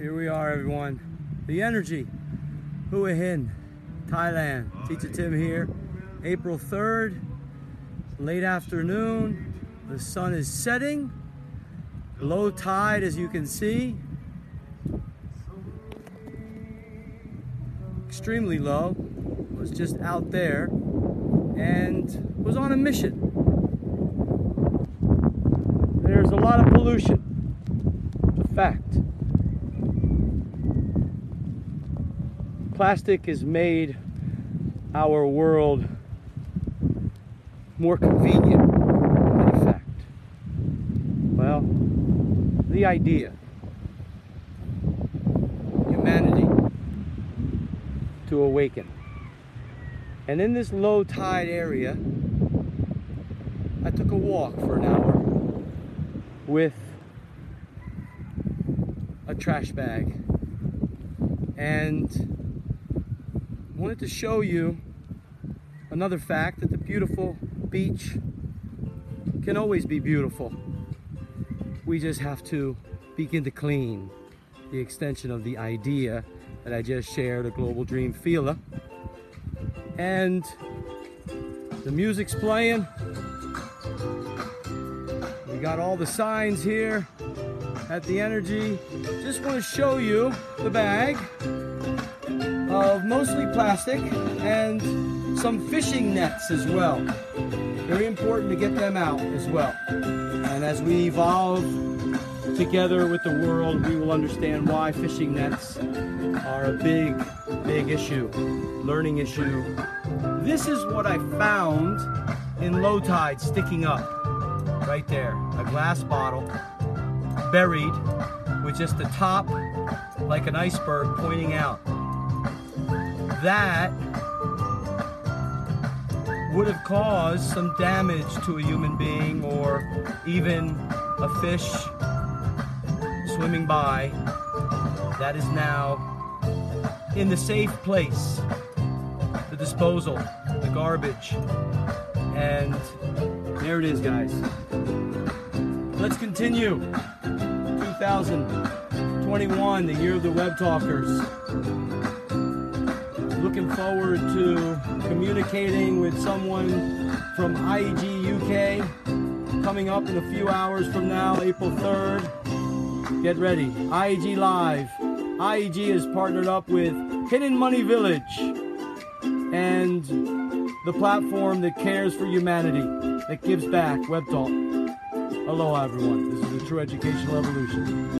Here we are, everyone. The energy. Hua Hin, Thailand. Teacher Tim here. April 3rd, late afternoon. The sun is setting. Low tide, as you can see. Extremely low. Was just out there and was on a mission. There's a lot of pollution. It's a fact. Plastic has made our world more convenient, in fact. Well, the idea, humanity to awaken. And in this low tide area, I took a walk for an hour with a trash bag and wanted to show you another fact that the beautiful beach can always be beautiful. We just have to begin to clean the extension of the idea that I just shared, a global dream feeler. And the music's playing. We got all the signs here at the energy. Just want to show you the bag of mostly plastic and some fishing nets as well. Very important to get them out as well. And as we evolve together with the world, we will understand why fishing nets are a big, big issue, learning issue. This is what I found in low tide sticking up right there. A glass bottle buried with just the top like an iceberg pointing out that would have caused some damage to a human being or even a fish swimming by that is now in the safe place the disposal the garbage. And there it is guys. Let's continue. 2021 the year of the web talkers looking forward to communicating with someone from IEG UK coming up in a few hours from now, April 3rd. Get ready. IEG Live. IEG is partnered up with Hidden Money Village and the platform that cares for humanity, that gives back, Web Talk. Aloha, everyone. This is the True Educational Revolution.